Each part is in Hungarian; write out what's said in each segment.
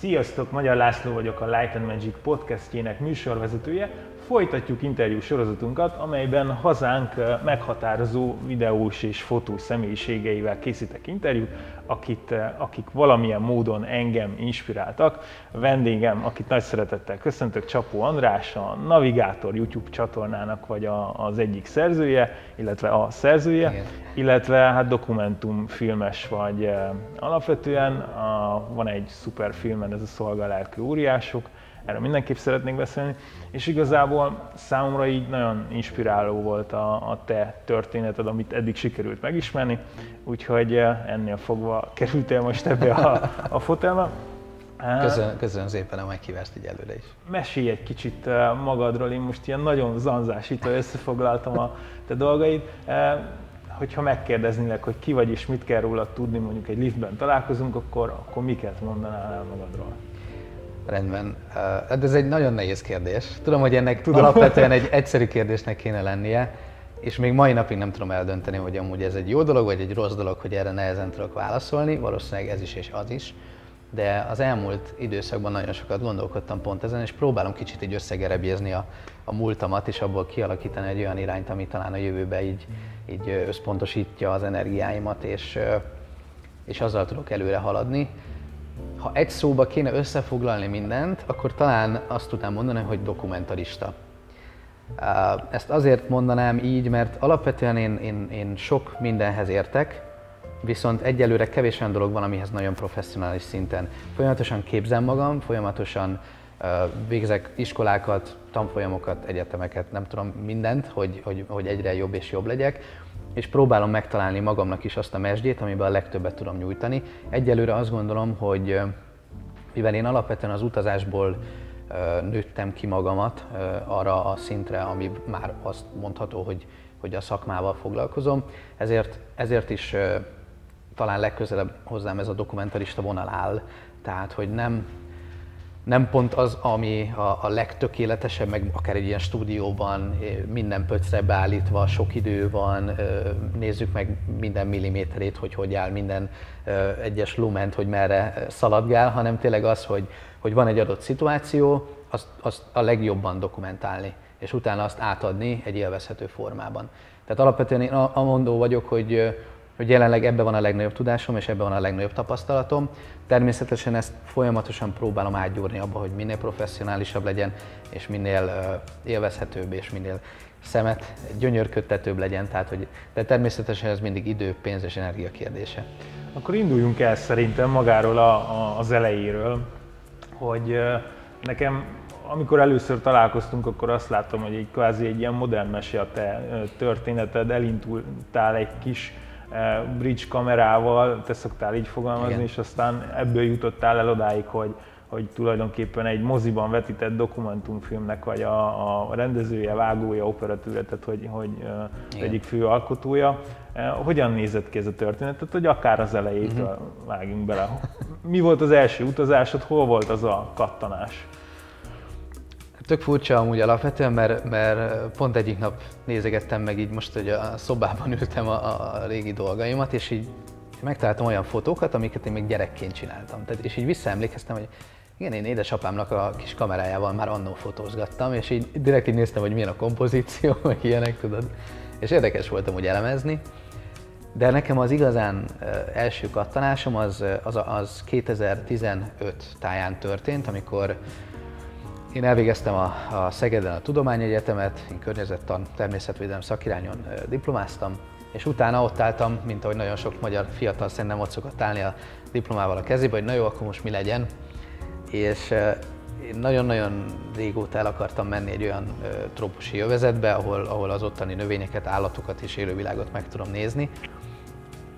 Sziasztok, Magyar László vagyok, a Light and Magic podcastjének műsorvezetője. Folytatjuk interjú sorozatunkat, amelyben hazánk meghatározó videós és fotós személyiségeivel készítek interjút, akit, akik valamilyen módon engem inspiráltak. A vendégem, akit nagy szeretettel köszöntök, Csapó András, a Navigátor YouTube csatornának vagy a, az egyik szerzője, illetve a szerzője, Igen. illetve hát dokumentumfilmes vagy alapvetően. A, van egy szuper filmen, ez a Szolgalárkő óriások, erről mindenképp szeretnék beszélni, és igazából számomra így nagyon inspiráló volt a, a te történeted, amit eddig sikerült megismerni, úgyhogy eh, ennél fogva kerültél most ebbe a, a fotelba. Köszönöm, köszönöm szépen a meghívást így előre is. Mesélj egy kicsit eh, magadról, én most ilyen nagyon zanzásítva összefoglaltam a te dolgaid. Eh, hogyha megkérdeznélek, hogy ki vagy és mit kell róla tudni, mondjuk egy liftben találkozunk, akkor, akkor miket mondanál el magadról? Rendben. Hát ez egy nagyon nehéz kérdés. Tudom, hogy ennek tudom. alapvetően egy egyszerű kérdésnek kéne lennie, és még mai napig nem tudom eldönteni, hogy amúgy ez egy jó dolog, vagy egy rossz dolog, hogy erre nehezen tudok válaszolni. Valószínűleg ez is és az is. De az elmúlt időszakban nagyon sokat gondolkodtam pont ezen, és próbálom kicsit így összegerebjezni a, a múltamat, és abból kialakítani egy olyan irányt, ami talán a jövőbe így, így összpontosítja az energiáimat, és, és azzal tudok előre haladni ha egy szóba kéne összefoglalni mindent, akkor talán azt tudnám mondani, hogy dokumentarista. Ezt azért mondanám így, mert alapvetően én, én, én sok mindenhez értek, viszont egyelőre kevés olyan dolog van, amihez nagyon professzionális szinten. Folyamatosan képzem magam, folyamatosan végzek iskolákat, tanfolyamokat, egyetemeket, nem tudom mindent, hogy, hogy, hogy egyre jobb és jobb legyek, és próbálom megtalálni magamnak is azt a mesdjét, amiben a legtöbbet tudom nyújtani. Egyelőre azt gondolom, hogy mivel én alapvetően az utazásból nőttem ki magamat arra a szintre, ami már azt mondható, hogy, hogy a szakmával foglalkozom, ezért, ezért is talán legközelebb hozzám ez a dokumentarista vonal áll. Tehát, hogy nem nem pont az, ami a, a legtökéletesebb, meg akár egy ilyen stúdióban minden pöcre beállítva, sok idő van, nézzük meg minden milliméterét, hogy hogy áll minden egyes lument, hogy merre szaladgál, hanem tényleg az, hogy, hogy van egy adott szituáció, azt, azt a legjobban dokumentálni, és utána azt átadni egy élvezhető formában. Tehát alapvetően én a mondó vagyok, hogy hogy jelenleg ebben van a legnagyobb tudásom, és ebben van a legnagyobb tapasztalatom. Természetesen ezt folyamatosan próbálom átgyúrni abba, hogy minél professzionálisabb legyen, és minél élvezhetőbb, és minél szemet gyönyörködtetőbb legyen, tehát hogy, de természetesen ez mindig idő, pénz és energia kérdése. Akkor induljunk el szerintem magáról a, a, az elejéről, hogy nekem amikor először találkoztunk, akkor azt láttam, hogy egy kvázi egy ilyen modern mese a te történeted, elindultál egy kis bridge kamerával, te szoktál így fogalmazni, Igen. és aztán ebből jutottál el odáig, hogy, hogy tulajdonképpen egy moziban vetített dokumentumfilmnek vagy a, a rendezője, vágója, operatőre, tehát hogy, hogy uh, egyik fő alkotója. Uh, hogyan nézett ki ez a történet? Tehát, hogy akár az elejétől uh-huh. vágjunk bele. Mi volt az első utazásod, hol volt az a kattanás? Tök furcsa amúgy alapvetően, mert, mert pont egyik nap nézegettem meg így most, hogy a szobában ültem a, a régi dolgaimat, és így megtaláltam olyan fotókat, amiket én még gyerekként csináltam. Tehát, és így visszaemlékeztem, hogy igen, én édesapámnak a kis kamerájával már annó fotózgattam, és így direkt így néztem, hogy milyen a kompozíció, meg ilyenek, tudod. És érdekes voltam úgy elemezni. De nekem az igazán első kattanásom az, az, az 2015 táján történt, amikor én elvégeztem a, a Szegeden a Tudományegyetemet, én környezettan, természetvédelem szakirányon diplomáztam, és utána ott álltam, mint ahogy nagyon sok magyar fiatal szerintem ott szokott állni a diplomával a kezébe, hogy na jó, akkor most mi legyen. És én nagyon-nagyon régóta el akartam menni egy olyan trópusi övezetbe, ahol, ahol az ottani növényeket, állatokat és élővilágot meg tudom nézni.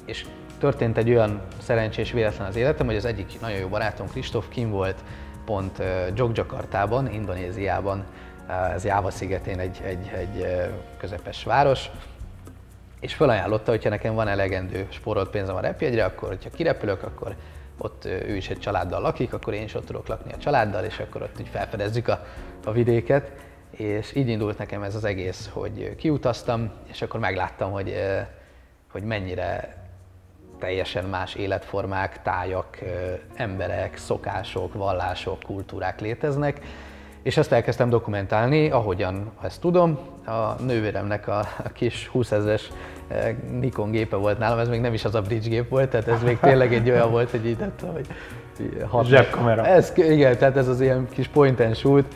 És történt egy olyan szerencsés véletlen az életem, hogy az egyik nagyon jó barátom Kristóf kim volt pont Jogjakartában, Indonéziában, ez Jáva szigetén egy, egy, egy közepes város, és felajánlotta, hogyha nekem van elegendő spórolt pénzem a repjegyre, akkor hogyha kirepülök, akkor ott ő is egy családdal lakik, akkor én is ott tudok lakni a családdal, és akkor ott így felfedezzük a, a vidéket. És így indult nekem ez az egész, hogy kiutaztam, és akkor megláttam, hogy, hogy mennyire teljesen más életformák, tájak, emberek, szokások, vallások, kultúrák léteznek, és ezt elkezdtem dokumentálni, ahogyan ezt tudom. A nővéremnek a, a kis 20 ezeres Nikon gépe volt nálam, ez még nem is az a bridge gép volt, tehát ez még tényleg egy olyan volt, hogy így, hogy hat Zsebkamera. Ez, igen, tehát ez az ilyen kis point and shoot,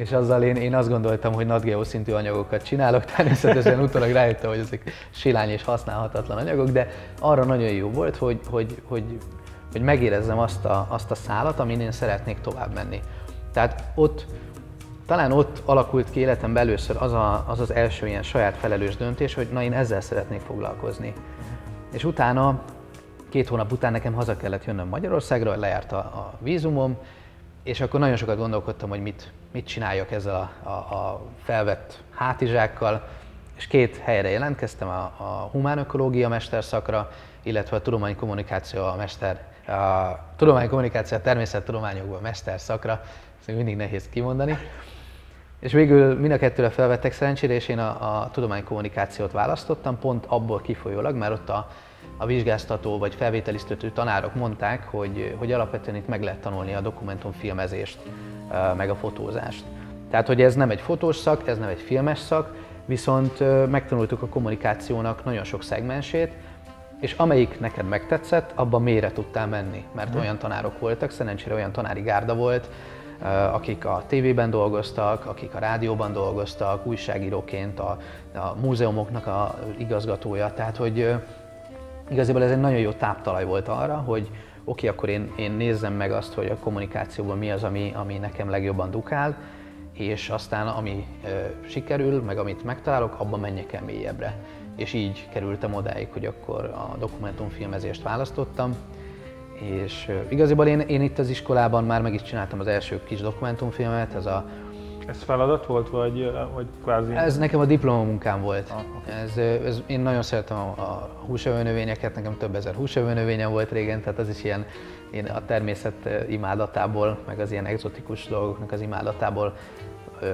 és azzal én, én azt gondoltam, hogy NatGeo szintű anyagokat csinálok, természetesen utólag rájöttem, hogy ezek silány és használhatatlan anyagok, de arra nagyon jó volt, hogy, hogy, hogy, hogy megérezzem azt a, azt a szálat, amin én szeretnék tovább menni. Tehát ott, talán ott alakult ki életem először az, a, az az első ilyen saját felelős döntés, hogy na én ezzel szeretnék foglalkozni. És utána, két hónap után nekem haza kellett jönnöm Magyarországra, lejárt a, a vízumom, és akkor nagyon sokat gondolkodtam, hogy mit, mit csináljak ezzel a, a, a felvett hátizsákkal, és két helyre jelentkeztem, a, a humánökológia mesterszakra, illetve a tudománykommunikáció a mester, a tudománykommunikáció a természettudományokban mesterszakra, ezt mindig nehéz kimondani. És végül mind a kettőre felvettek szerencsére, és én a, a tudománykommunikációt választottam, pont abból kifolyólag, mert ott a, a vizsgáztató vagy felvételiztető tanárok mondták, hogy, hogy alapvetően itt meg lehet tanulni a dokumentumfilmezést, meg a fotózást. Tehát, hogy ez nem egy fotós szak, ez nem egy filmes szak, viszont megtanultuk a kommunikációnak nagyon sok szegmensét, és amelyik neked megtetszett, abban mélyre tudtál menni, mert olyan tanárok voltak, szerencsére olyan tanári gárda volt, akik a tévében dolgoztak, akik a rádióban dolgoztak, újságíróként, a, a múzeumoknak a igazgatója, tehát hogy igazából ez egy nagyon jó táptalaj volt arra, hogy oké, okay, akkor én, én nézzem meg azt, hogy a kommunikációban mi az, ami, ami nekem legjobban dukál, és aztán ami ö, sikerül, meg amit megtalálok, abban menjek el mélyebbre. És így kerültem odáig, hogy akkor a dokumentumfilmezést választottam, és ö, igazából én, én itt az iskolában már meg is csináltam az első kis dokumentumfilmet, ez a ez feladat volt, vagy, vagy kvázi? Ez nekem a diplomamunkám volt. Ah, okay. ez, ez, én nagyon szeretem a, a húsevőnövényeket, nekem több ezer húsevőnövényem volt régen, tehát az is ilyen én a természet imádatából, meg az ilyen exotikus dolgoknak az imádatából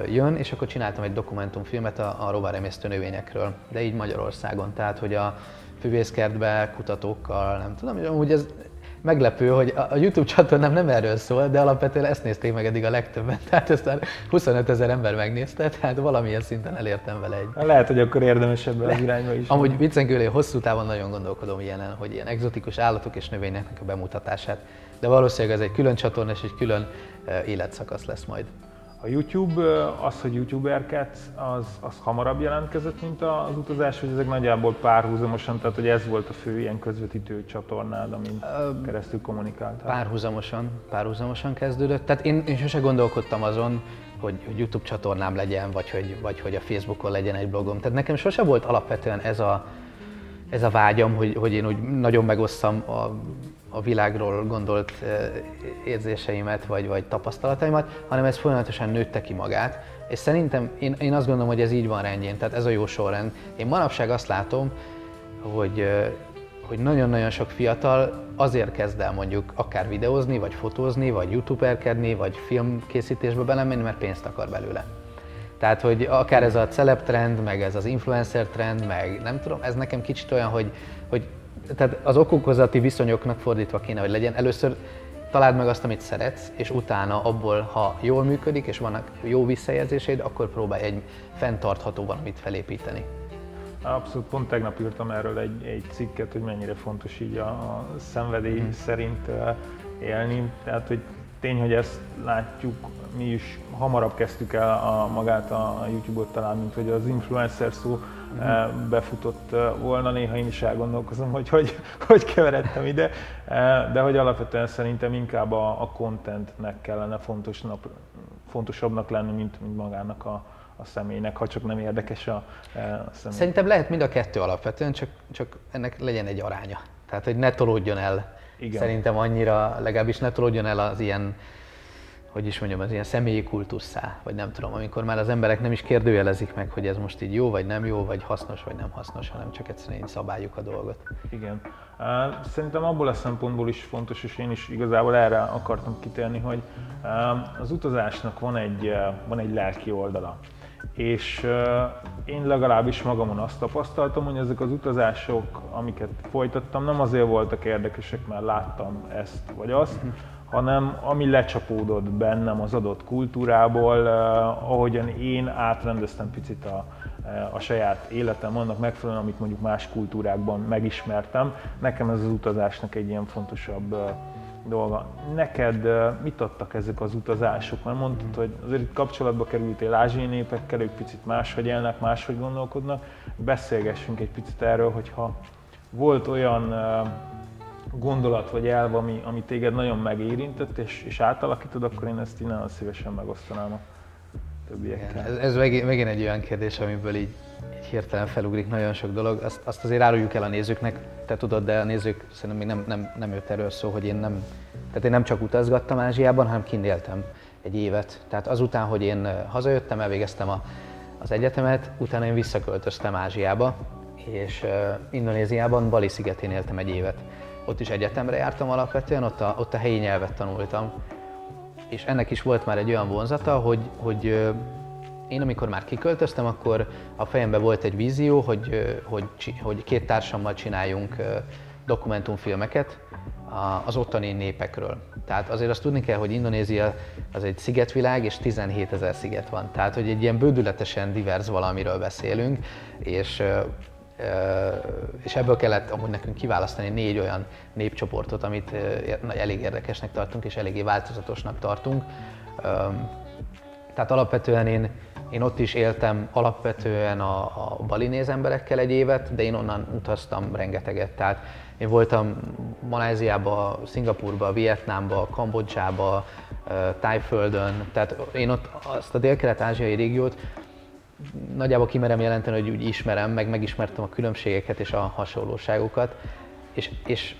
jön, és akkor csináltam egy dokumentumfilmet a, a rovaremésztő növényekről, de így Magyarországon, tehát hogy a füvészkertbe kutatókkal, nem tudom, úgy ez meglepő, hogy a YouTube csatornám nem erről szól, de alapvetően ezt nézték meg eddig a legtöbben. Tehát ezt már 25 ezer ember megnézte, tehát valamilyen szinten elértem vele egy. Lehet, hogy akkor érdemes ebben az irányba is. Amúgy viccen hosszú távon nagyon gondolkodom ilyenen, hogy ilyen egzotikus állatok és növényeknek a bemutatását. De valószínűleg ez egy külön csatorna és egy külön életszakasz lesz majd. A YouTube, az, hogy youtuberket, az, az hamarabb jelentkezett, mint az utazás, hogy ezek nagyjából párhuzamosan, tehát hogy ez volt a fő ilyen közvetítő csatornád, amin keresztül kommunikáltál? Párhuzamosan, párhuzamosan kezdődött. Tehát én, én sose gondolkodtam azon, hogy, hogy YouTube csatornám legyen, vagy hogy, vagy hogy a Facebookon legyen egy blogom. Tehát nekem sose volt alapvetően ez a, ez a vágyam, hogy, hogy én úgy nagyon megosszam a a világról gondolt érzéseimet vagy, vagy tapasztalataimat, hanem ez folyamatosan nőtte ki magát. És szerintem én, én azt gondolom, hogy ez így van rendjén, tehát ez a jó sorrend. Én manapság azt látom, hogy, hogy nagyon-nagyon sok fiatal azért kezd el mondjuk akár videózni, vagy fotózni, vagy youtuberkedni, vagy filmkészítésbe belemenni, mert pénzt akar belőle. Tehát, hogy akár ez a celeb trend, meg ez az influencer trend, meg nem tudom, ez nekem kicsit olyan, hogy, hogy tehát az okokozati viszonyoknak fordítva kéne, hogy legyen. Először találd meg azt, amit szeretsz, és utána abból, ha jól működik, és vannak jó visszajelzéseid, akkor próbálj egy fenntartható valamit felépíteni. Abszolút, pont tegnap írtam erről egy, egy cikket, hogy mennyire fontos így a, a szenvedély hmm. szerint élni. Tehát, hogy tény, hogy ezt látjuk, mi is hamarabb kezdtük el a, magát a YouTube-ot talán, mint hogy az influencer szó uh-huh. befutott eh, volna. Néha én is elgondolkozom, hogy hogy, hogy keveredtem ide, eh, de hogy alapvetően szerintem inkább a, a contentnek kellene fontosnak, fontosabbnak lenni, mint, mint magának a, a személynek, ha csak nem érdekes a, a személy. Szerintem lehet mind a kettő alapvetően, csak, csak ennek legyen egy aránya. Tehát, hogy ne tolódjon el Igen. szerintem annyira, legalábbis ne tolódjon el az ilyen hogy is mondjam, az ilyen személyi kultuszá, vagy nem tudom, amikor már az emberek nem is kérdőjelezik meg, hogy ez most így jó, vagy nem jó, vagy hasznos, vagy nem hasznos, hanem csak egyszerűen így szabáljuk a dolgot. Igen. Szerintem abból a szempontból is fontos, és én is igazából erre akartam kitérni, hogy az utazásnak van egy, van egy lelki oldala. és én legalábbis magamon azt tapasztaltam, hogy ezek az utazások, amiket folytattam, nem azért voltak érdekesek, mert láttam ezt vagy azt. Hanem ami lecsapódott bennem az adott kultúrából, ahogyan én átrendeztem picit a, a saját életem, annak megfelelően, amit mondjuk más kultúrákban megismertem. Nekem ez az utazásnak egy ilyen fontosabb dolga. Neked mit adtak ezek az utazások? Mert mondtad, hogy azért itt kapcsolatba kerültél ázsiai népekkel, ők picit máshogy élnek, máshogy gondolkodnak. Beszélgessünk egy picit erről, hogyha volt olyan gondolat vagy elv, ami, ami téged nagyon megérintett és, és átalakítod, akkor én ezt innen szívesen megosztanám a többiekkel. Ez, ez megint, megint egy olyan kérdés, amiből így, így hirtelen felugrik nagyon sok dolog. Azt, azt azért áruljuk el a nézőknek, te tudod, de a nézők szerintem még nem, nem, nem jött erről szó, hogy én nem, tehát én nem csak utazgattam Ázsiában, hanem kint éltem egy évet. Tehát azután, hogy én hazajöttem, elvégeztem a, az egyetemet, utána én visszaköltöztem Ázsiába, és uh, Indonéziában, Bali szigetén éltem egy évet. Ott is egyetemre jártam alapvetően, ott a, ott a helyi nyelvet tanultam, és ennek is volt már egy olyan vonzata, hogy, hogy én amikor már kiköltöztem, akkor a fejemben volt egy vízió, hogy, hogy, hogy két társammal csináljunk dokumentumfilmeket az ottani népekről. Tehát azért azt tudni kell, hogy Indonézia az egy szigetvilág, és 17 ezer sziget van. Tehát, hogy egy ilyen bődületesen divers valamiről beszélünk, és és ebből kellett amúgy nekünk kiválasztani négy olyan népcsoportot, amit elég érdekesnek tartunk és eléggé változatosnak tartunk. Tehát alapvetően én, én ott is éltem alapvetően a, a balinéz emberekkel egy évet, de én onnan utaztam rengeteget. Tehát én voltam Maláziába, Szingapurba, Vietnámba, Kambodzsába, Tájföldön, tehát én ott azt a dél-kelet-ázsiai régiót nagyjából kimerem jelenteni, hogy úgy ismerem, meg megismertem a különbségeket és a hasonlóságokat, és, és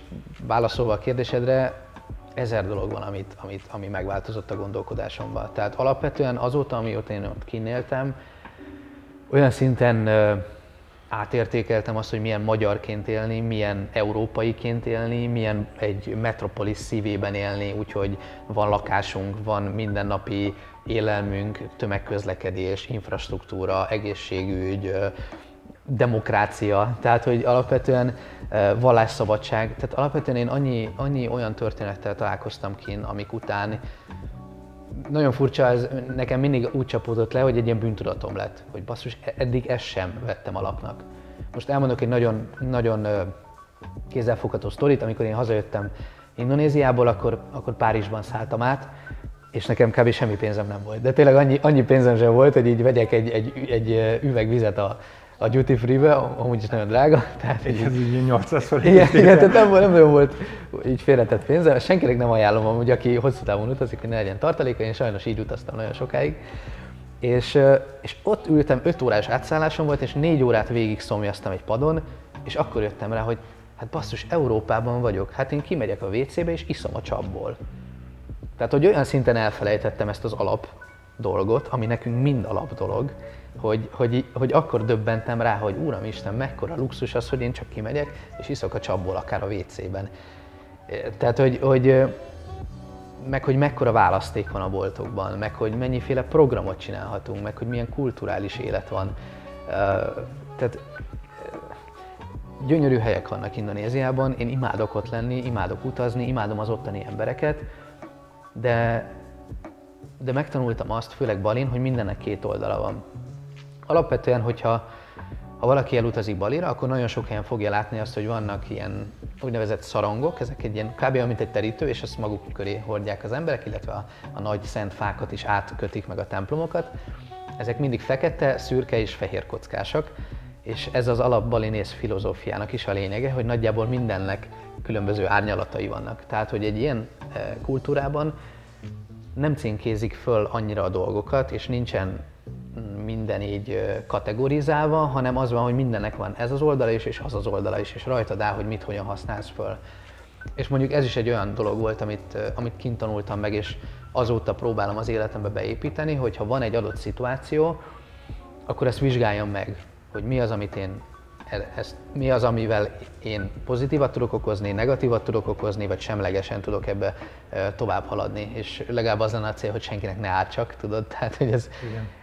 válaszolva a kérdésedre, ezer dolog van, amit, amit, ami megváltozott a gondolkodásomban. Tehát alapvetően azóta, amióta én ott kinéltem, olyan szinten átértékeltem azt, hogy milyen magyarként élni, milyen európaiként élni, milyen egy metropolis szívében élni, úgyhogy van lakásunk, van mindennapi élelmünk, tömegközlekedés, infrastruktúra, egészségügy, demokrácia, tehát hogy alapvetően vallásszabadság, tehát alapvetően én annyi, annyi olyan történettel találkoztam kint, amik után nagyon furcsa, ez nekem mindig úgy csapódott le, hogy egy ilyen bűntudatom lett, hogy basszus, eddig ezt sem vettem alapnak. Most elmondok egy nagyon, nagyon kézzelfogható sztorit, amikor én hazajöttem Indonéziából, akkor, akkor Párizsban szálltam át, és nekem kb. semmi pénzem nem volt. De tényleg annyi, annyi pénzem sem volt, hogy így vegyek egy, egy, egy üveg vizet a, a duty free-be, amúgy is nagyon drága. Tehát egy, ez így 800 forint. Igen, igen, tehát nem, nem nagyon volt így félretett pénzem. Senkinek nem ajánlom amúgy, aki hosszú távon utazik, hogy ne legyen tartaléka, én sajnos így utaztam nagyon sokáig. És, és ott ültem, 5 órás átszállásom volt, és 4 órát végig szomjaztam egy padon, és akkor jöttem rá, hogy hát basszus, Európában vagyok, hát én kimegyek a WC-be és iszom a csapból. Tehát, hogy olyan szinten elfelejtettem ezt az alap dolgot, ami nekünk mind alap dolog, hogy, hogy, hogy akkor döbbentem rá, hogy Úram Isten, mekkora luxus az, hogy én csak kimegyek, és iszok a csapból akár a WC-ben. Tehát, hogy, hogy meg hogy mekkora választék van a boltokban, meg hogy mennyiféle programot csinálhatunk, meg hogy milyen kulturális élet van. Tehát gyönyörű helyek vannak Indonéziában, én imádok ott lenni, imádok utazni, imádom az ottani embereket, de, de megtanultam azt, főleg Balin, hogy mindennek két oldala van. Alapvetően, hogyha ha valaki elutazik Balira, akkor nagyon sok helyen fogja látni azt, hogy vannak ilyen úgynevezett szarangok, ezek egy ilyen kb. mint egy terítő, és azt maguk köré hordják az emberek, illetve a, a nagy szent fákat is átkötik meg a templomokat. Ezek mindig fekete, szürke és fehér kockásak, és ez az alapbalinész filozófiának is a lényege, hogy nagyjából mindennek különböző árnyalatai vannak. Tehát, hogy egy ilyen eh, kultúrában nem címkézik föl annyira a dolgokat, és nincsen minden így kategorizálva, hanem az van, hogy mindennek van ez az oldala is, és az az oldala is, és rajtad áll, hogy mit hogyan használsz föl. És mondjuk ez is egy olyan dolog volt, amit, amit kint tanultam meg, és azóta próbálom az életembe beépíteni, hogy ha van egy adott szituáció, akkor ezt vizsgáljam meg, hogy mi az, amit én e- ez, mi az, amivel én pozitívat tudok okozni, negatívat tudok okozni, vagy semlegesen tudok ebbe tovább haladni. És legalább az lenne a cél, hogy senkinek ne ártsak, tudod? Tehát, hogy ez,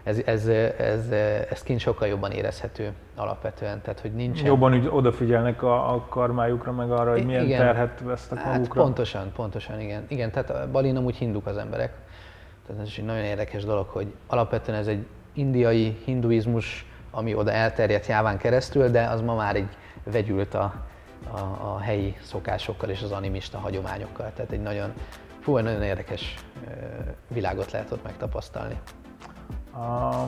ez, ez, ez, ez kint sokkal jobban érezhető alapvetően. Tehát, hogy nincs Jobban úgy odafigyelnek a, a karmájukra, meg arra, hogy milyen igen. terhet vesznek hát magukra. Pontosan, pontosan, igen. Igen, tehát Balin amúgy hinduk az emberek. Tehát ez is egy nagyon érdekes dolog, hogy alapvetően ez egy indiai hinduizmus, ami oda elterjedt jáván keresztül, de az ma már egy vegyült a, a, a helyi szokásokkal és az animista hagyományokkal. Tehát egy nagyon, fú, egy nagyon érdekes világot lehet ott megtapasztalni. A,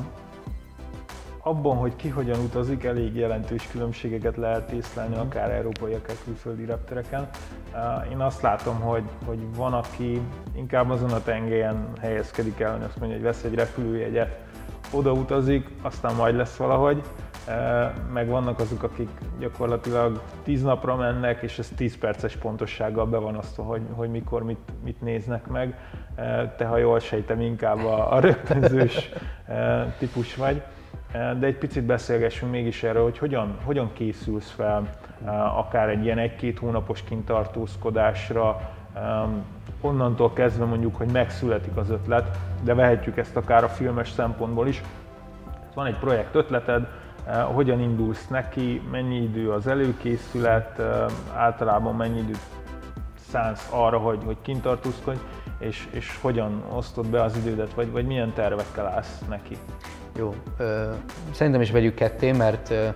abban, hogy ki hogyan utazik, elég jelentős különbségeket lehet észlelni, akár európai, akár külföldi reptereken. Én azt látom, hogy, hogy van, aki inkább azon a tengelyen helyezkedik el, hogy azt mondja, hogy vesz egy repülőjegyet, oda utazik, aztán majd lesz valahogy, meg vannak azok, akik gyakorlatilag 10 napra mennek, és ez 10 perces pontossággal be van azt, hogy, hogy mikor mit, mit néznek meg. Te, ha jól sejtem, inkább a, a rögtönzős típus vagy. De egy picit beszélgessünk mégis erről, hogy hogyan, hogyan készülsz fel akár egy ilyen egy-két hónapos kintartózkodásra, onnantól kezdve mondjuk, hogy megszületik az ötlet, de vehetjük ezt akár a filmes szempontból is. Van egy projekt ötleted, eh, hogyan indulsz neki, mennyi idő az előkészület, eh, általában mennyi időt szánsz arra, hogy, hogy kintartózkodj, és, és hogyan osztod be az idődet, vagy, vagy milyen tervekkel állsz neki? Jó, ö, szerintem is vegyük ketté, mert ö,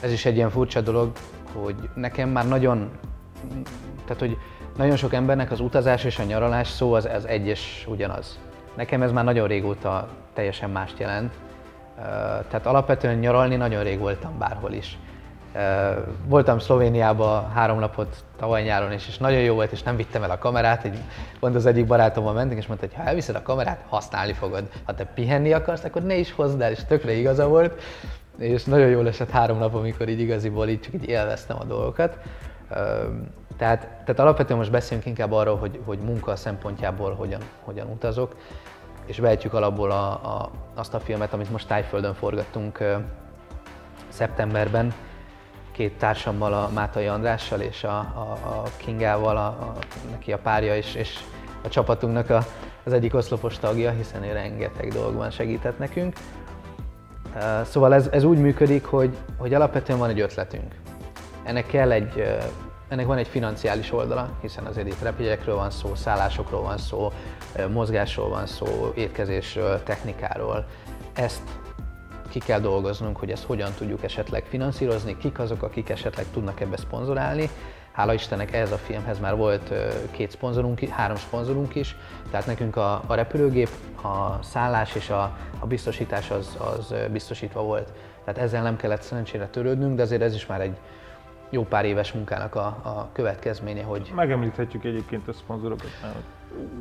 ez is egy ilyen furcsa dolog, hogy nekem már nagyon, tehát hogy nagyon sok embernek az utazás és a nyaralás szó az, az egy és ugyanaz. Nekem ez már nagyon régóta teljesen mást jelent. Tehát alapvetően nyaralni nagyon rég voltam bárhol is. Voltam Szlovéniában három napot tavaly nyáron is, és nagyon jó volt, és nem vittem el a kamerát. Egy, pont az egyik barátommal mentünk, és mondta, hogy ha elviszed a kamerát, használni fogod. Ha te pihenni akarsz, akkor ne is hozd el, és tökre igaza volt. És nagyon jól esett három nap, amikor így igaziból így csak így élveztem a dolgokat. Tehát, tehát alapvetően most beszélünk inkább arról, hogy, hogy munka szempontjából hogyan, hogyan utazok, és vehetjük alapból a, a, azt a filmet, amit most Tájföldön forgattunk szeptemberben, két társammal, a Mátai Andrással és a, a, a Kingával, a, a, neki a párja és, és a csapatunknak a, az egyik oszlopos tagja, hiszen ő rengeteg dolgban segített nekünk. Szóval ez, ez úgy működik, hogy, hogy alapvetően van egy ötletünk. Ennek kell egy ennek van egy financiális oldala, hiszen azért itt repjegyekről van szó, szállásokról van szó, mozgásról van szó, étkezésről, technikáról. Ezt ki kell dolgoznunk, hogy ezt hogyan tudjuk esetleg finanszírozni, kik azok, akik esetleg tudnak ebbe szponzorálni. Hála Istennek ehhez a filmhez már volt két szponzorunk, három szponzorunk is, tehát nekünk a, a repülőgép, a szállás és a, a biztosítás az, az biztosítva volt. Tehát ezzel nem kellett szerencsére törődnünk, de azért ez is már egy, jó pár éves munkának a, a következménye, hogy... Megemlíthetjük egyébként a szponzorokat.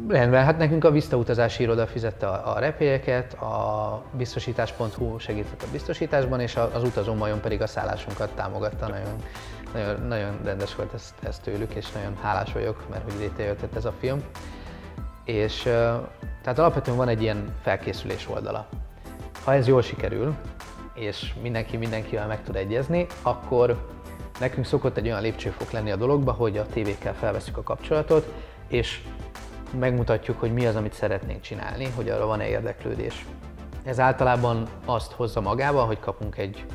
Rendben, hát nekünk a Vista utazási iroda fizette a, a repélyeket, a biztosítás.hu segített a biztosításban, és az utazó majom pedig a szállásunkat támogatta. Nagyon, nagyon, nagyon rendes volt ez, ez tőlük, és nagyon hálás vagyok, mert hogy létrejött ez a film. És tehát alapvetően van egy ilyen felkészülés oldala. Ha ez jól sikerül, és mindenki mindenkivel meg tud egyezni, akkor Nekünk szokott egy olyan lépcsőfok lenni a dologba, hogy a tévékkel felveszünk a kapcsolatot, és megmutatjuk, hogy mi az, amit szeretnénk csinálni, hogy arra van-e érdeklődés. Ez általában azt hozza magába, hogy kapunk egy,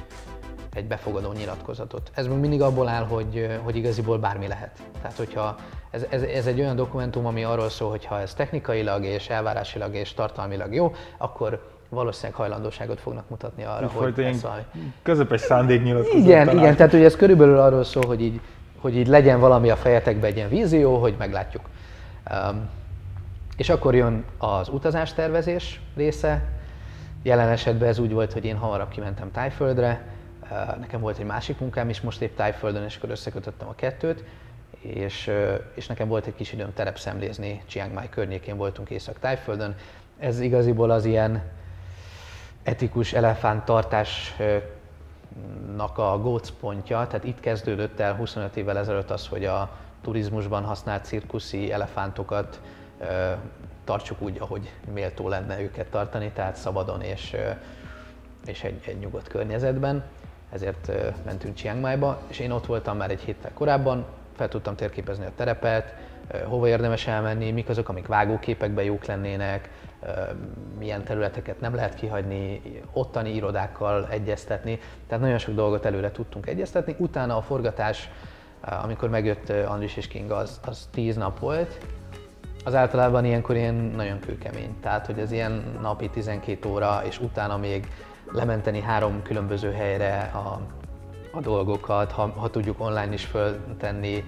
egy befogadó nyilatkozatot. Ez még mindig abból áll, hogy, hogy igaziból bármi lehet. Tehát, hogyha ez, ez, ez egy olyan dokumentum, ami arról szól, hogy ha ez technikailag és elvárásilag és tartalmilag jó, akkor valószínűleg hajlandóságot fognak mutatni arra, Úgy hogy ez valami. Közepes szándéknyilatkozat. Igen, talán. igen, tehát hogy ez körülbelül arról szól, hogy így, hogy így legyen valami a fejetekben, egy ilyen vízió, hogy meglátjuk. Um, és akkor jön az utazástervezés része. Jelen esetben ez úgy volt, hogy én hamarabb kimentem Tájföldre, uh, nekem volt egy másik munkám is most épp Tájföldön, és akkor összekötöttem a kettőt, és, uh, és nekem volt egy kis időm terepszemlézni, Chiang Mai környékén voltunk Észak-Tájföldön. Ez igaziból az ilyen etikus elefánttartásnak a gócpontja, tehát itt kezdődött el 25 évvel ezelőtt az, hogy a turizmusban használt cirkuszi elefántokat tartsuk úgy, ahogy méltó lenne őket tartani, tehát szabadon és, és egy, egy nyugodt környezetben. ezért mentünk Chiang Mai-ba, és én ott voltam már egy héttel korábban, fel tudtam térképezni a terepet, hova érdemes elmenni, mik azok, amik vágóképekben jók lennének, milyen területeket nem lehet kihagyni, ottani irodákkal egyeztetni. Tehát nagyon sok dolgot előre tudtunk egyeztetni. Utána a forgatás, amikor megjött Andris és King, az, az 10 nap volt. Az általában ilyenkor ilyen nagyon kőkemény. Tehát, hogy ez ilyen napi 12 óra, és utána még lementeni három különböző helyre a, a dolgokat, ha, ha tudjuk online is föltenni,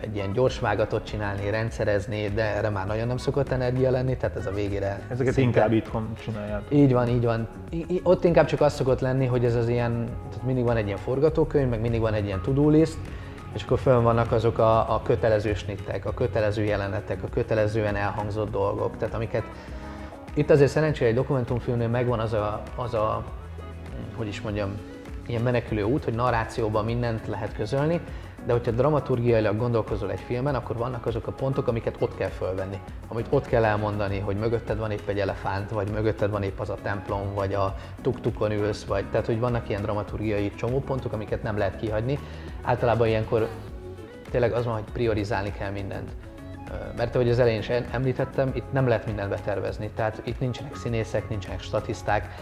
egy ilyen gyors vágatot csinálni, rendszerezni, de erre már nagyon nem szokott energia lenni, tehát ez a végére... Ezeket szinte... inkább itthon csinálják. Így van, így van. I- ott inkább csak az szokott lenni, hogy ez az ilyen, tehát mindig van egy ilyen forgatókönyv, meg mindig van egy ilyen to-do list, és akkor fönn vannak azok a, a kötelező snittek, a kötelező jelenetek, a kötelezően elhangzott dolgok, tehát amiket itt azért szerencsére egy dokumentumfilmnél megvan az a, az a, hogy is mondjam, ilyen menekülő út, hogy narrációban mindent lehet közölni, de hogyha dramaturgiailag gondolkozol egy filmen, akkor vannak azok a pontok, amiket ott kell fölvenni. Amit ott kell elmondani, hogy mögötted van épp egy elefánt, vagy mögötted van épp az a templom, vagy a tuk-tukon ülsz, vagy tehát, hogy vannak ilyen dramaturgiai csomópontok, amiket nem lehet kihagyni. Általában ilyenkor tényleg az van, hogy priorizálni kell mindent. Mert ahogy az elején is említettem, itt nem lehet mindent betervezni. Tehát itt nincsenek színészek, nincsenek statiszták,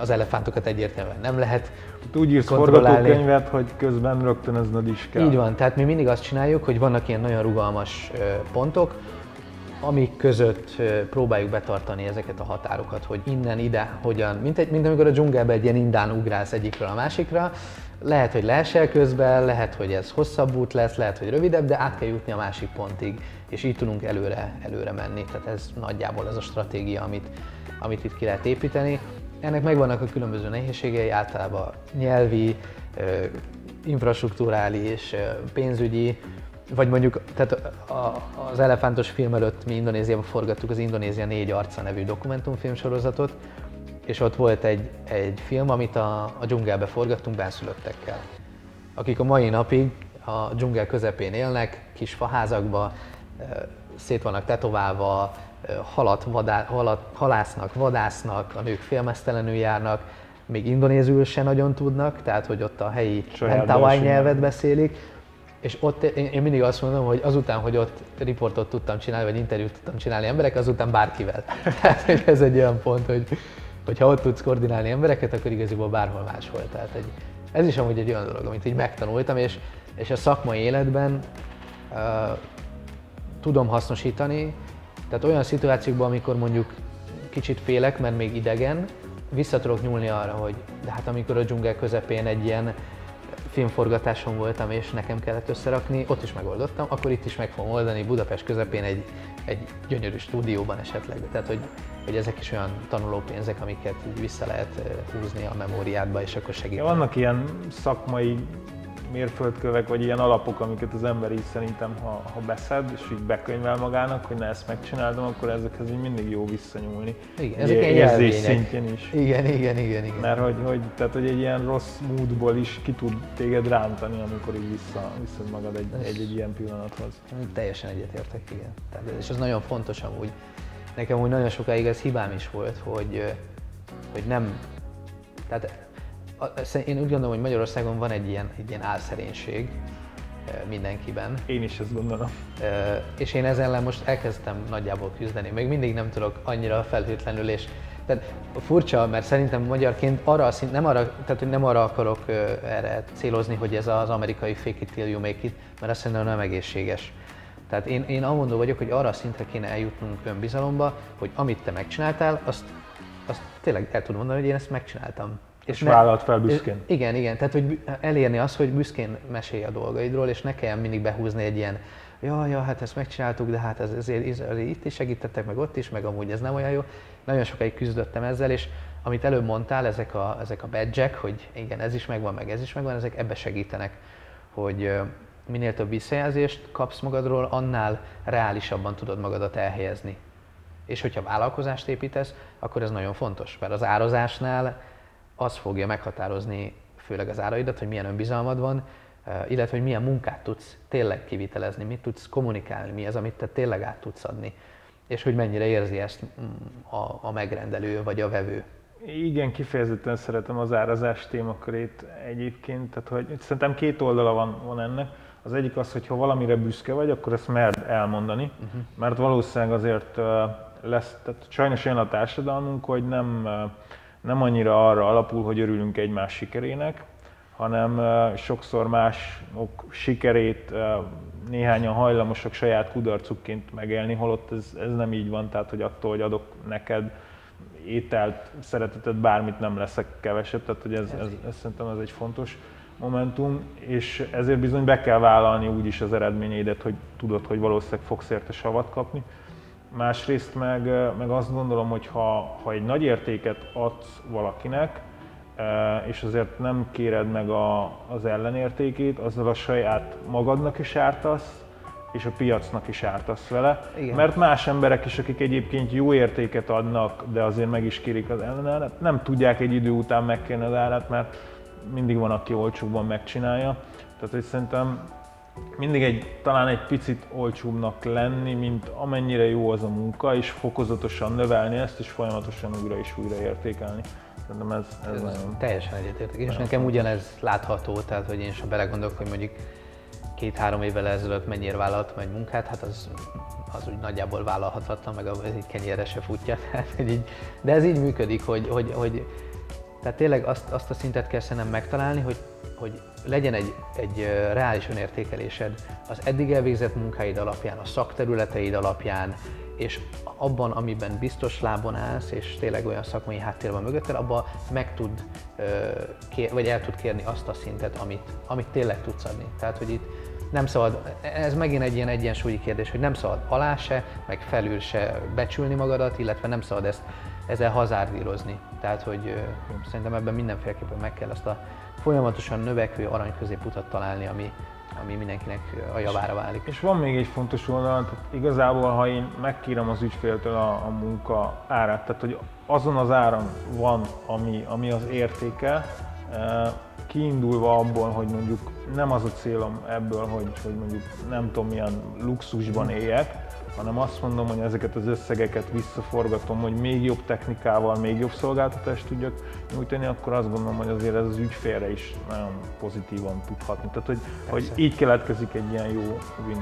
az elefántokat egyértelműen nem lehet Úgy írsz forgatókönyvet, hogy közben rögtönöznöd is kell. Így van, tehát mi mindig azt csináljuk, hogy vannak ilyen nagyon rugalmas pontok, amik között próbáljuk betartani ezeket a határokat, hogy innen ide, hogyan, mint, egy, mint amikor a dzsungelbe egy ilyen indán ugrálsz egyikről a másikra, lehet, hogy leesel közben, lehet, hogy ez hosszabb út lesz, lehet, hogy rövidebb, de át kell jutni a másik pontig, és így tudunk előre, előre menni. Tehát ez nagyjából ez a stratégia, amit, amit itt ki lehet építeni. Ennek megvannak a különböző nehézségei, általában nyelvi, infrastruktúrális, pénzügyi, vagy mondjuk tehát az Elefántos film előtt mi Indonéziában forgattuk az Indonézia négy arca nevű dokumentumfilm sorozatot, és ott volt egy, egy film, amit a, a dzsungelbe forgattunk benszülöttekkel, akik a mai napig a dzsungel közepén élnek, kis faházakba, szét vannak tetoválva, halat, vadá, halat, halásznak, vadásznak, a nők félmeztelenül járnak, még indonézül se nagyon tudnak, tehát hogy ott a helyi Mentawai nyelvet beszélik, és ott én, én mindig azt mondom, hogy azután, hogy ott riportot tudtam csinálni, vagy interjút tudtam csinálni emberek, azután bárkivel. Tehát hogy ez egy olyan pont, hogy hogyha ott tudsz koordinálni embereket, akkor igazából bárhol máshol. Tehát egy, ez is amúgy egy olyan dolog, amit így megtanultam, és, és a szakmai életben uh, tudom hasznosítani, tehát olyan szituációkban, amikor mondjuk kicsit félek, mert még idegen, vissza tudok nyúlni arra, hogy de hát amikor a dzsungel közepén egy ilyen filmforgatáson voltam, és nekem kellett összerakni, ott is megoldottam, akkor itt is meg fogom oldani Budapest közepén egy, egy gyönyörű stúdióban esetleg. Tehát, hogy, hogy ezek is olyan tanulópénzek, amiket vissza lehet húzni a memóriádba, és akkor segít. Ja, vannak ilyen szakmai mérföldkövek, vagy ilyen alapok, amiket az ember így szerintem, ha, ha beszed, és így bekönyvel magának, hogy ne ezt megcsinálom, akkor ezekhez így mindig jó visszanyúlni. Igen, ezek egy érzés szintjén is. Igen, igen, igen, igen. Mert hogy, hogy, tehát, hogy egy ilyen rossz módból is ki tud téged rántani, amikor így vissza, vissza magad egy, egy, egy ilyen pillanathoz. Teljesen egyetértek, igen. Tehát, és ez nagyon fontos amúgy. Nekem úgy nagyon sokáig ez hibám is volt, hogy, hogy nem, tehát én úgy gondolom, hogy Magyarországon van egy ilyen, egy ilyen álszerénység mindenkiben. Én is ezt gondolom. És én ezzel ellen most elkezdtem nagyjából küzdeni. Még mindig nem tudok annyira felhőtlenül, és tehát furcsa, mert szerintem magyarként arra szint, nem arra, tehát nem arra akarok erre célozni, hogy ez az amerikai fake it till you make it, mert azt szerintem nem egészséges. Tehát én, én amondó vagyok, hogy arra a szintre kéne eljutnunk önbizalomba, hogy amit te megcsináltál, azt, azt tényleg el tudom mondani, hogy én ezt megcsináltam. És, és vállalt fel büszkén. Igen, igen, tehát hogy elérni azt, hogy büszkén mesélj a dolgaidról, és ne kelljen mindig behúzni egy ilyen, ja, ja, hát ezt megcsináltuk, de hát ez, ezért, ezért itt is segítettek, meg ott is, meg amúgy ez nem olyan jó. Nagyon sokáig küzdöttem ezzel, és amit előbb mondtál, ezek a, ezek a badge hogy igen, ez is megvan, meg ez is megvan, ezek ebbe segítenek, hogy minél több visszajelzést kapsz magadról, annál reálisabban tudod magadat elhelyezni. És hogyha vállalkozást építesz, akkor ez nagyon fontos, mert az árazásnál az fogja meghatározni főleg az áraidat, hogy milyen önbizalmad van, illetve hogy milyen munkát tudsz tényleg kivitelezni, mit tudsz kommunikálni, mi az, amit te tényleg át tudsz adni, és hogy mennyire érzi ezt mm, a, a megrendelő vagy a vevő. Igen, kifejezetten szeretem az árazás témakörét egyébként, tehát hogy szerintem két oldala van, van ennek. Az egyik az, hogy ha valamire büszke vagy, akkor ezt merd elmondani, uh-huh. mert valószínűleg azért lesz, tehát sajnos olyan a társadalmunk, hogy nem, nem annyira arra alapul, hogy örülünk egymás sikerének, hanem sokszor mások sikerét néhányan hajlamosak saját kudarcukként megélni, holott ez, ez nem így van, tehát hogy attól, hogy adok neked ételt, szeretetet, bármit nem leszek kevesebb, tehát hogy ez, ez, ez szerintem ez egy fontos momentum, és ezért bizony be kell vállalni úgy is az eredményeidet, hogy tudod, hogy valószínűleg fogsz érte savat kapni. Másrészt meg, meg azt gondolom, hogy ha, ha egy nagy értéket adsz valakinek, és azért nem kéred meg a, az ellenértékét, azzal a saját magadnak is ártasz, és a piacnak is ártasz vele. Igen. Mert más emberek is, akik egyébként jó értéket adnak, de azért meg is kérik az ellenárat, nem tudják egy idő után megkérni az árat, mert mindig van, aki olcsóbban megcsinálja. Tehát, hogy szerintem mindig egy, talán egy picit olcsóbbnak lenni, mint amennyire jó az a munka, és fokozatosan növelni ezt, és folyamatosan újra és újra értékelni. Szerintem ez, ez, ez nagyon... Teljesen egyetértek, és nekem ugyanez látható, tehát hogy én sem belegondolok, hogy mondjuk két-három évvel ezelőtt mennyire vállaltam egy munkát, hát az, az úgy nagyjából vállalhatatlan, meg az egy kenyérre se futja. Tehát, hogy így, de ez így működik, hogy, hogy, hogy tehát tényleg azt, azt a szintet kell szerintem megtalálni, hogy, hogy legyen egy, egy reális önértékelésed az eddig elvégzett munkáid alapján, a szakterületeid alapján, és abban, amiben biztos lábon állsz, és tényleg olyan szakmai háttér van mögötted, abban meg tud, vagy el tud kérni azt a szintet, amit, amit tényleg tudsz adni. Tehát, hogy itt nem szabad, ez megint egy ilyen egyensúlyi kérdés, hogy nem szabad alá se, meg felül se becsülni magadat, illetve nem szabad ezt ezzel hazárdírozni. Tehát, hogy szerintem ebben mindenféleképpen meg kell azt a folyamatosan növekvő arany középutat találni, ami, ami mindenkinek a javára válik. És van még egy fontos oldal, tehát igazából, ha én megkérem az ügyféltől a, a munka árát, tehát hogy azon az áram van, ami, ami az értéke, kiindulva abból, hogy mondjuk nem az a célom ebből, hogy, hogy mondjuk nem tudom milyen luxusban éljek, hanem azt mondom, hogy ezeket az összegeket visszaforgatom, hogy még jobb technikával, még jobb szolgáltatást tudjak nyújtani, akkor azt gondolom, hogy azért ez az ügyfélre is nagyon pozitívan tudhatni. Tehát, hogy, hogy így keletkezik egy ilyen jó win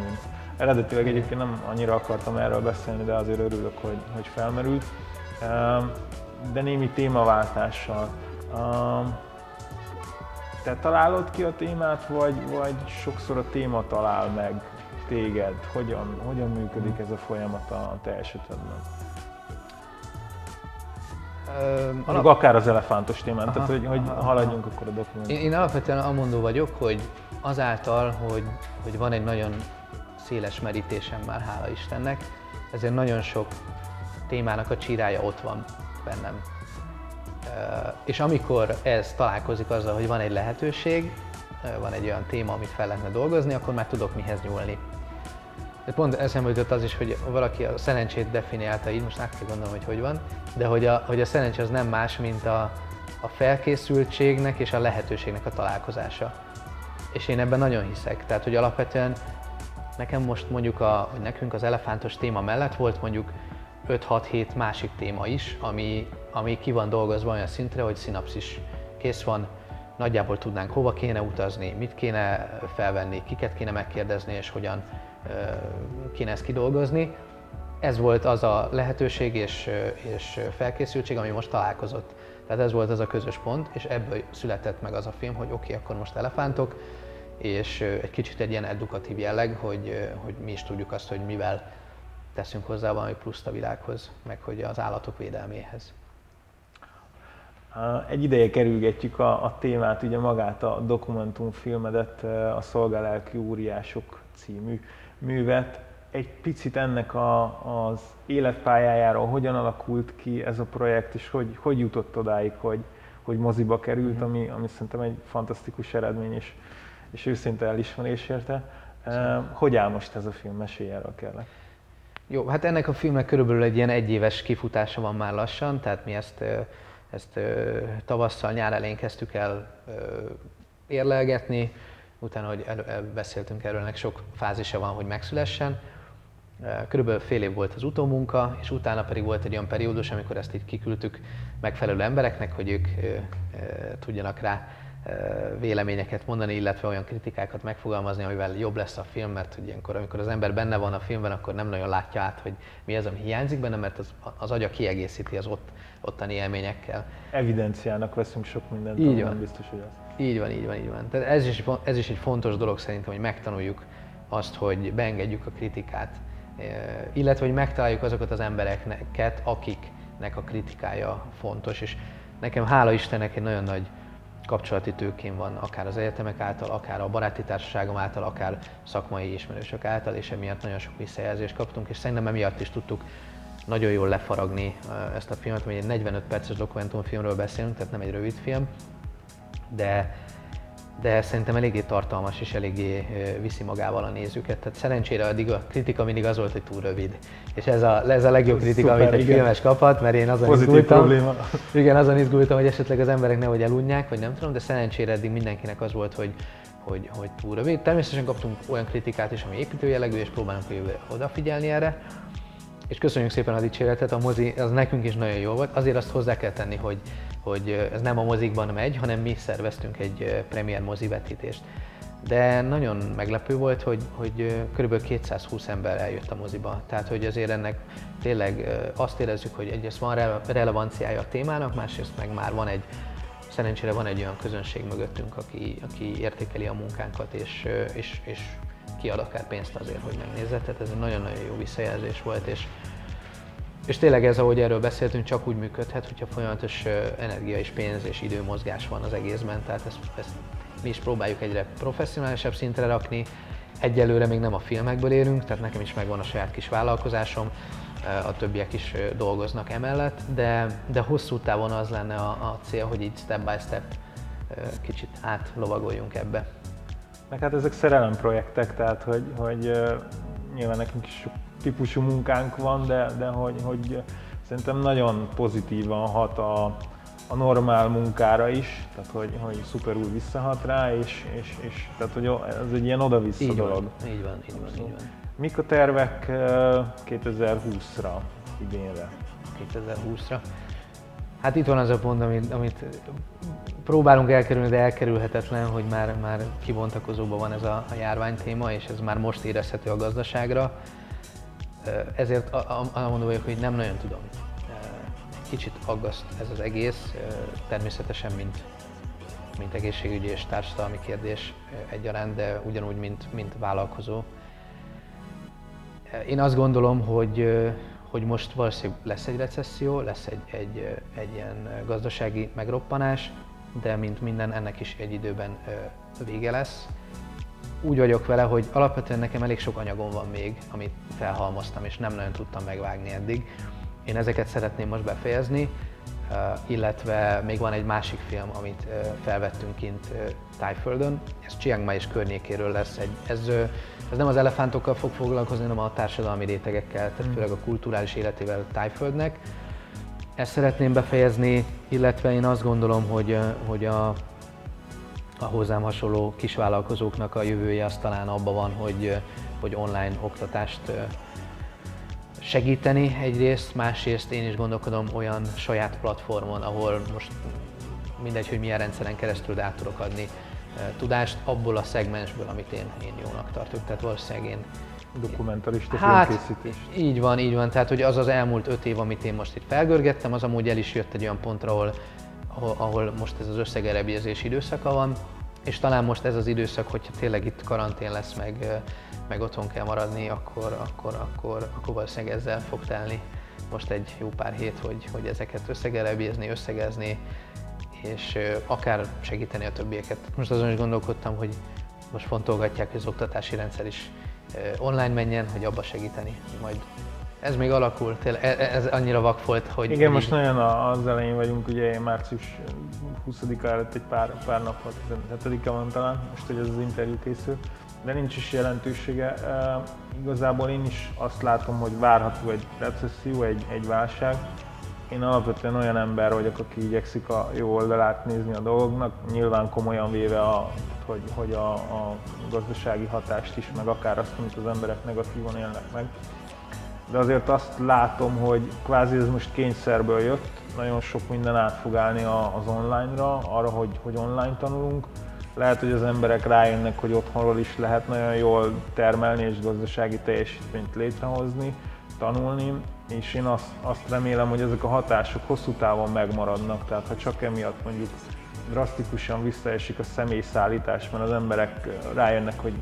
Eredetileg egyébként nem annyira akartam erről beszélni, de azért örülök, hogy, hogy felmerült. Ehm, de némi témaváltással. Ehm, te találod ki a témát, vagy, vagy sokszor a téma talál meg téged? Hogyan, hogyan működik ez a folyamat a te esetedben? Alap... akár az elefántos témán, aha, tehát hogy, hogy aha, haladjunk aha. akkor a dokumentumon. Én, én alapvetően amondó vagyok, hogy azáltal, hogy, hogy van egy nagyon széles merítésem már, hála Istennek, ezért nagyon sok témának a csírája ott van bennem. És amikor ez találkozik azzal, hogy van egy lehetőség, van egy olyan téma, amit fel lehetne dolgozni, akkor már tudok mihez nyúlni. De pont eszembe jutott az is, hogy valaki a szerencsét definiálta így, most át kell gondolom, hogy hogy van, de hogy a, hogy a szerencsé az nem más, mint a, a felkészültségnek és a lehetőségnek a találkozása. És én ebben nagyon hiszek. Tehát, hogy alapvetően nekem most mondjuk, a, hogy nekünk az elefántos téma mellett volt mondjuk 5-6-7 másik téma is, ami, ami ki van dolgozva olyan szintre, hogy szinapszis kész van, nagyjából tudnánk hova kéne utazni, mit kéne felvenni, kiket kéne megkérdezni és hogyan kéne ezt kidolgozni. Ez volt az a lehetőség és, és felkészültség, ami most találkozott. Tehát ez volt az a közös pont, és ebből született meg az a film, hogy oké, okay, akkor most elefántok, és egy kicsit egy ilyen edukatív jelleg, hogy, hogy mi is tudjuk azt, hogy mivel teszünk hozzá valami pluszt a világhoz, meg hogy az állatok védelméhez. Egy ideje kerülgetjük a, a témát, ugye magát a dokumentumfilmedet, a Szolgálelki Óriások című művet. Egy picit ennek a, az életpályájáról hogyan alakult ki ez a projekt, és hogy, hogy jutott odáig, hogy, hogy moziba került, mhm. ami, ami szerintem egy fantasztikus eredmény, és, és őszinte elismerés érte. Hogy áll most ez a film? Mesélj erről kérlek. Jó, hát ennek a filmnek körülbelül egy ilyen egyéves kifutása van már lassan, tehát mi ezt, ezt tavasszal, nyár elején kezdtük el érlelgetni, utána, hogy el, beszéltünk erről, ennek sok fázisa van, hogy megszülessen. Körülbelül fél év volt az utómunka, és utána pedig volt egy olyan periódus, amikor ezt így kiküldtük megfelelő embereknek, hogy ők tudjanak rá véleményeket mondani, illetve olyan kritikákat megfogalmazni, amivel jobb lesz a film, mert ilyenkor, amikor az ember benne van a filmben, akkor nem nagyon látja át, hogy mi az, ami hiányzik benne, mert az, az agya kiegészíti az ott, ottani élményekkel. Evidenciának veszünk sok mindent, így van. nem biztos, hogy az. Így van, így van, így van. Tehát ez is, ez is egy fontos dolog szerintem, hogy megtanuljuk azt, hogy beengedjük a kritikát, illetve hogy megtaláljuk azokat az embereket, akiknek a kritikája fontos, és nekem hála Istennek egy nagyon nagy kapcsolati tőkén van, akár az egyetemek által, akár a baráti társaságom által, akár szakmai ismerősök által, és emiatt nagyon sok visszajelzést kaptunk, és szerintem emiatt is tudtuk nagyon jól lefaragni ezt a filmet, hogy egy 45 perces dokumentumfilmről beszélünk, tehát nem egy rövid film, de de szerintem eléggé tartalmas és eléggé viszi magával a nézőket. Tehát szerencsére addig a kritika mindig az volt, hogy túl rövid. És ez a, ez a legjobb kritika, Szuper, amit egy igen. filmes kaphat, mert én azon Pozitív izgultam, probléma. Igen, azon izgultam, hogy esetleg az emberek nehogy elunják, vagy nem tudom, de szerencsére eddig mindenkinek az volt, hogy, hogy, hogy túl rövid. Természetesen kaptunk olyan kritikát is, ami építő jellegű, és próbálunk jövőre odafigyelni erre. És köszönjük szépen a dicséretet, a mozi az nekünk is nagyon jó volt. Azért azt hozzá kell tenni, hogy hogy ez nem a mozikban megy, hanem mi szerveztünk egy premier mozi vetítést. De nagyon meglepő volt, hogy, hogy kb. 220 ember eljött a moziba. Tehát, hogy azért ennek tényleg azt érezzük, hogy egyrészt van relevanciája a témának, másrészt meg már van egy, szerencsére van egy olyan közönség mögöttünk, aki, aki értékeli a munkánkat, és, és, és kiad akár pénzt azért, hogy megnézze. Tehát ez egy nagyon-nagyon jó visszajelzés volt, és és tényleg ez, ahogy erről beszéltünk, csak úgy működhet, hogyha folyamatos energia és pénz és időmozgás van az egészben. Tehát ezt, ezt mi is próbáljuk egyre professzionálisabb szintre rakni. Egyelőre még nem a filmekből érünk, tehát nekem is megvan a saját kis vállalkozásom, a többiek is dolgoznak emellett, de, de hosszú távon az lenne a, a cél, hogy így step by step kicsit átlovagoljunk ebbe. Meg hát ezek szerelem projektek, tehát hogy, hogy nyilván nekünk is sok típusú munkánk van, de, de hogy, hogy szerintem nagyon pozitívan hat a, a normál munkára is, tehát hogy, hogy szuperul visszahat rá, és, és, és tehát hogy ez egy ilyen oda-vissza így dolog. Van, így van, így van, így van. Mik a tervek 2020-ra, idénre? 2020-ra? Hát itt van az a pont, amit, amit próbálunk elkerülni, de elkerülhetetlen, hogy már, már kibontakozóban van ez a, a járvány téma, és ez már most érezhető a gazdaságra. Ezért mondom vagyok, hogy nem nagyon tudom. Kicsit aggaszt ez az egész, természetesen, mint, mint egészségügyi és társadalmi kérdés egyaránt, de ugyanúgy, mint, mint vállalkozó. Én azt gondolom, hogy, hogy most valószínűleg lesz egy recesszió, lesz egy, egy, egy ilyen gazdasági megroppanás, de mint minden, ennek is egy időben vége lesz úgy vagyok vele, hogy alapvetően nekem elég sok anyagom van még, amit felhalmoztam, és nem nagyon tudtam megvágni eddig. Én ezeket szeretném most befejezni, illetve még van egy másik film, amit felvettünk kint Tájföldön. Ez Chiang Mai és környékéről lesz. Egy, ez, ez nem az elefántokkal fog foglalkozni, hanem a társadalmi rétegekkel, tehát főleg a kulturális életével Tájföldnek. Ezt szeretném befejezni, illetve én azt gondolom, hogy, hogy a a hozzám hasonló kisvállalkozóknak a jövője az talán abban van, hogy, hogy online oktatást segíteni egyrészt, másrészt én is gondolkodom olyan saját platformon, ahol most mindegy, hogy milyen rendszeren keresztül át tudok adni tudást abból a szegmensből, amit én, én jónak tartok. Tehát valószínűleg én dokumentarista hát, filmkészítés. Így van, így van. Tehát, hogy az az elmúlt öt év, amit én most itt felgörgettem, az amúgy el is jött egy olyan pontra, ahol, ahol, ahol most ez az összegerebjezés időszaka van, és talán most ez az időszak, hogyha tényleg itt karantén lesz, meg, meg otthon kell maradni, akkor, akkor, akkor, akkor valószínűleg ezzel fog telni most egy jó pár hét, hogy, hogy ezeket összegerebézni, összegezni, és akár segíteni a többieket. Most azon is gondolkodtam, hogy most fontolgatják, hogy az oktatási rendszer is online menjen, hogy abba segíteni, majd ez még alakul, tényleg, e, e, ez annyira vak volt, hogy... Igen, most nagyon az elején vagyunk, ugye én március 20-a előtt egy pár, pár nap volt, 17-e van talán, most hogy ez az interjú készül, de nincs is jelentősége. E, igazából én is azt látom, hogy várható egy recesszió, egy, egy válság. Én alapvetően olyan ember vagyok, aki igyekszik a jó oldalát nézni a dolgoknak, nyilván komolyan véve, a, hogy, hogy a, a gazdasági hatást is, meg akár azt, amit az emberek negatívan élnek meg de azért azt látom, hogy kvázi ez most kényszerből jött, nagyon sok minden át fog állni az online-ra, arra, hogy, hogy online tanulunk. Lehet, hogy az emberek rájönnek, hogy otthonról is lehet nagyon jól termelni és gazdasági teljesítményt létrehozni, tanulni, és én azt, azt remélem, hogy ezek a hatások hosszú távon megmaradnak, tehát ha csak emiatt mondjuk drasztikusan visszaesik a személyszállítás, mert az emberek rájönnek, hogy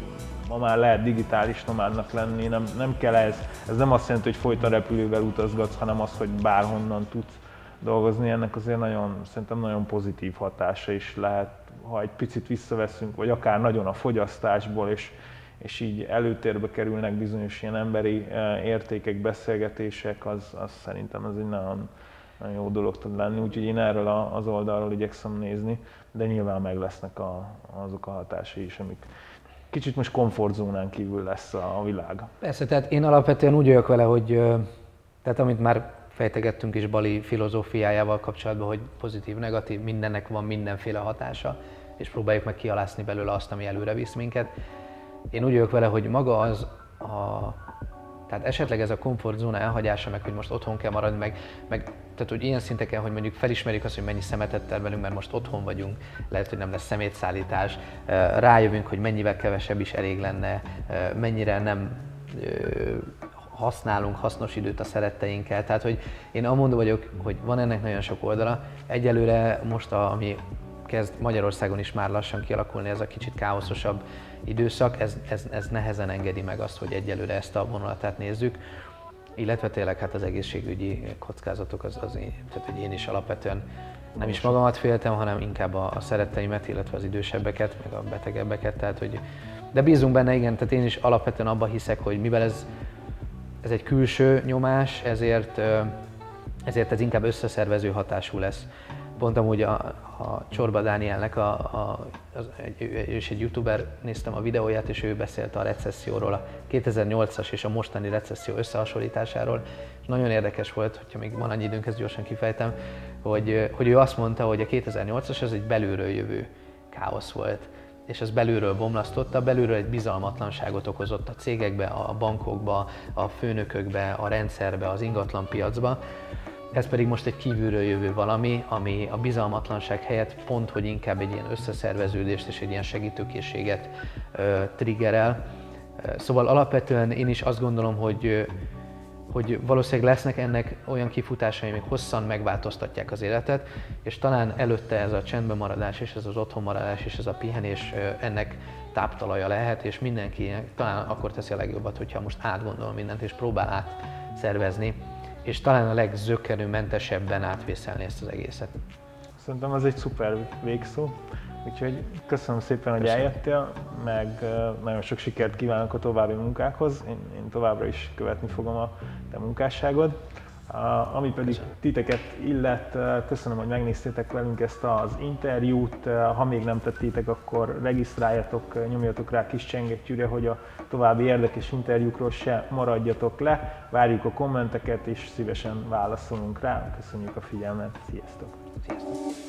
ma már lehet digitális nomádnak lenni, nem, nem kell ez, ez nem azt jelenti, hogy folyton repülővel utazgatsz, hanem az, hogy bárhonnan tudsz dolgozni, ennek azért nagyon, szerintem nagyon pozitív hatása is lehet, ha egy picit visszaveszünk, vagy akár nagyon a fogyasztásból, és, és így előtérbe kerülnek bizonyos ilyen emberi eh, értékek, beszélgetések, az, az szerintem az egy nagyon, nagyon jó dolog tud lenni, úgyhogy én erről az oldalról igyekszem nézni, de nyilván meg lesznek a, azok a hatásai is, amik kicsit most komfortzónán kívül lesz a, a világ. Persze, tehát én alapvetően úgy vagyok vele, hogy tehát amit már fejtegettünk is Bali filozófiájával kapcsolatban, hogy pozitív, negatív, mindennek van mindenféle hatása, és próbáljuk meg kialászni belőle azt, ami előre visz minket. Én úgy vagyok vele, hogy maga az a tehát esetleg ez a komfortzóna elhagyása, meg hogy most otthon kell maradni, meg, meg tehát hogy ilyen szinteken, hogy mondjuk felismerjük azt, hogy mennyi szemetet termelünk, mert most otthon vagyunk, lehet, hogy nem lesz szemétszállítás, rájövünk, hogy mennyivel kevesebb is elég lenne, mennyire nem használunk hasznos időt a szeretteinkkel. Tehát, hogy én amondó vagyok, hogy van ennek nagyon sok oldala. Egyelőre most, a, ami kezd Magyarországon is már lassan kialakulni, ez a kicsit káoszosabb időszak, ez, ez, ez nehezen engedi meg azt, hogy egyelőre ezt a vonulatát nézzük. Illetve tényleg hát az egészségügyi kockázatok, az, az én, tehát hogy én is alapvetően nem is magamat féltem, hanem inkább a, a szeretteimet, illetve az idősebbeket, meg a betegebbeket, tehát hogy de bízunk benne, igen, tehát én is alapvetően abban hiszek, hogy mivel ez, ez egy külső nyomás, ezért, ezért ez inkább összeszervező hatású lesz pont amúgy a, a Csorba Dánielnek, a, a, az, egy, ő egy youtuber, néztem a videóját, és ő beszélt a recesszióról, a 2008-as és a mostani recesszió összehasonlításáról, és nagyon érdekes volt, hogyha még van annyi időnk, ezt gyorsan kifejtem, hogy, hogy ő azt mondta, hogy a 2008-as az egy belülről jövő káosz volt. És ez belülről bomlasztotta, belülről egy bizalmatlanságot okozott a cégekbe, a bankokba, a főnökökbe, a rendszerbe, az ingatlanpiacba, ez pedig most egy kívülről jövő valami, ami a bizalmatlanság helyett pont, hogy inkább egy ilyen összeszerveződést és egy ilyen segítőkészséget ö, triggerel. Szóval alapvetően én is azt gondolom, hogy hogy valószínűleg lesznek ennek olyan kifutásai, amik hosszan megváltoztatják az életet, és talán előtte ez a csendben maradás, és ez az otthon maradás, és ez a pihenés ennek táptalaja lehet, és mindenki talán akkor teszi a legjobbat, hogyha most átgondol mindent, és próbál átszervezni és talán a legzökkenőmentesebben átvészelni ezt az egészet. Szerintem ez egy szuper végszó, úgyhogy köszönöm szépen, hogy köszönöm. eljöttél, meg nagyon sok sikert kívánok a további munkákhoz, én, én továbbra is követni fogom a te munkásságod. Ami pedig köszönöm. titeket illet, köszönöm, hogy megnéztétek velünk ezt az interjút. Ha még nem tettétek, akkor regisztráljatok, nyomjatok rá kis csengettyűre, hogy a további érdekes interjúkról se maradjatok le. Várjuk a kommenteket, és szívesen válaszolunk rá. Köszönjük a figyelmet, sziasztok! Sziasztok!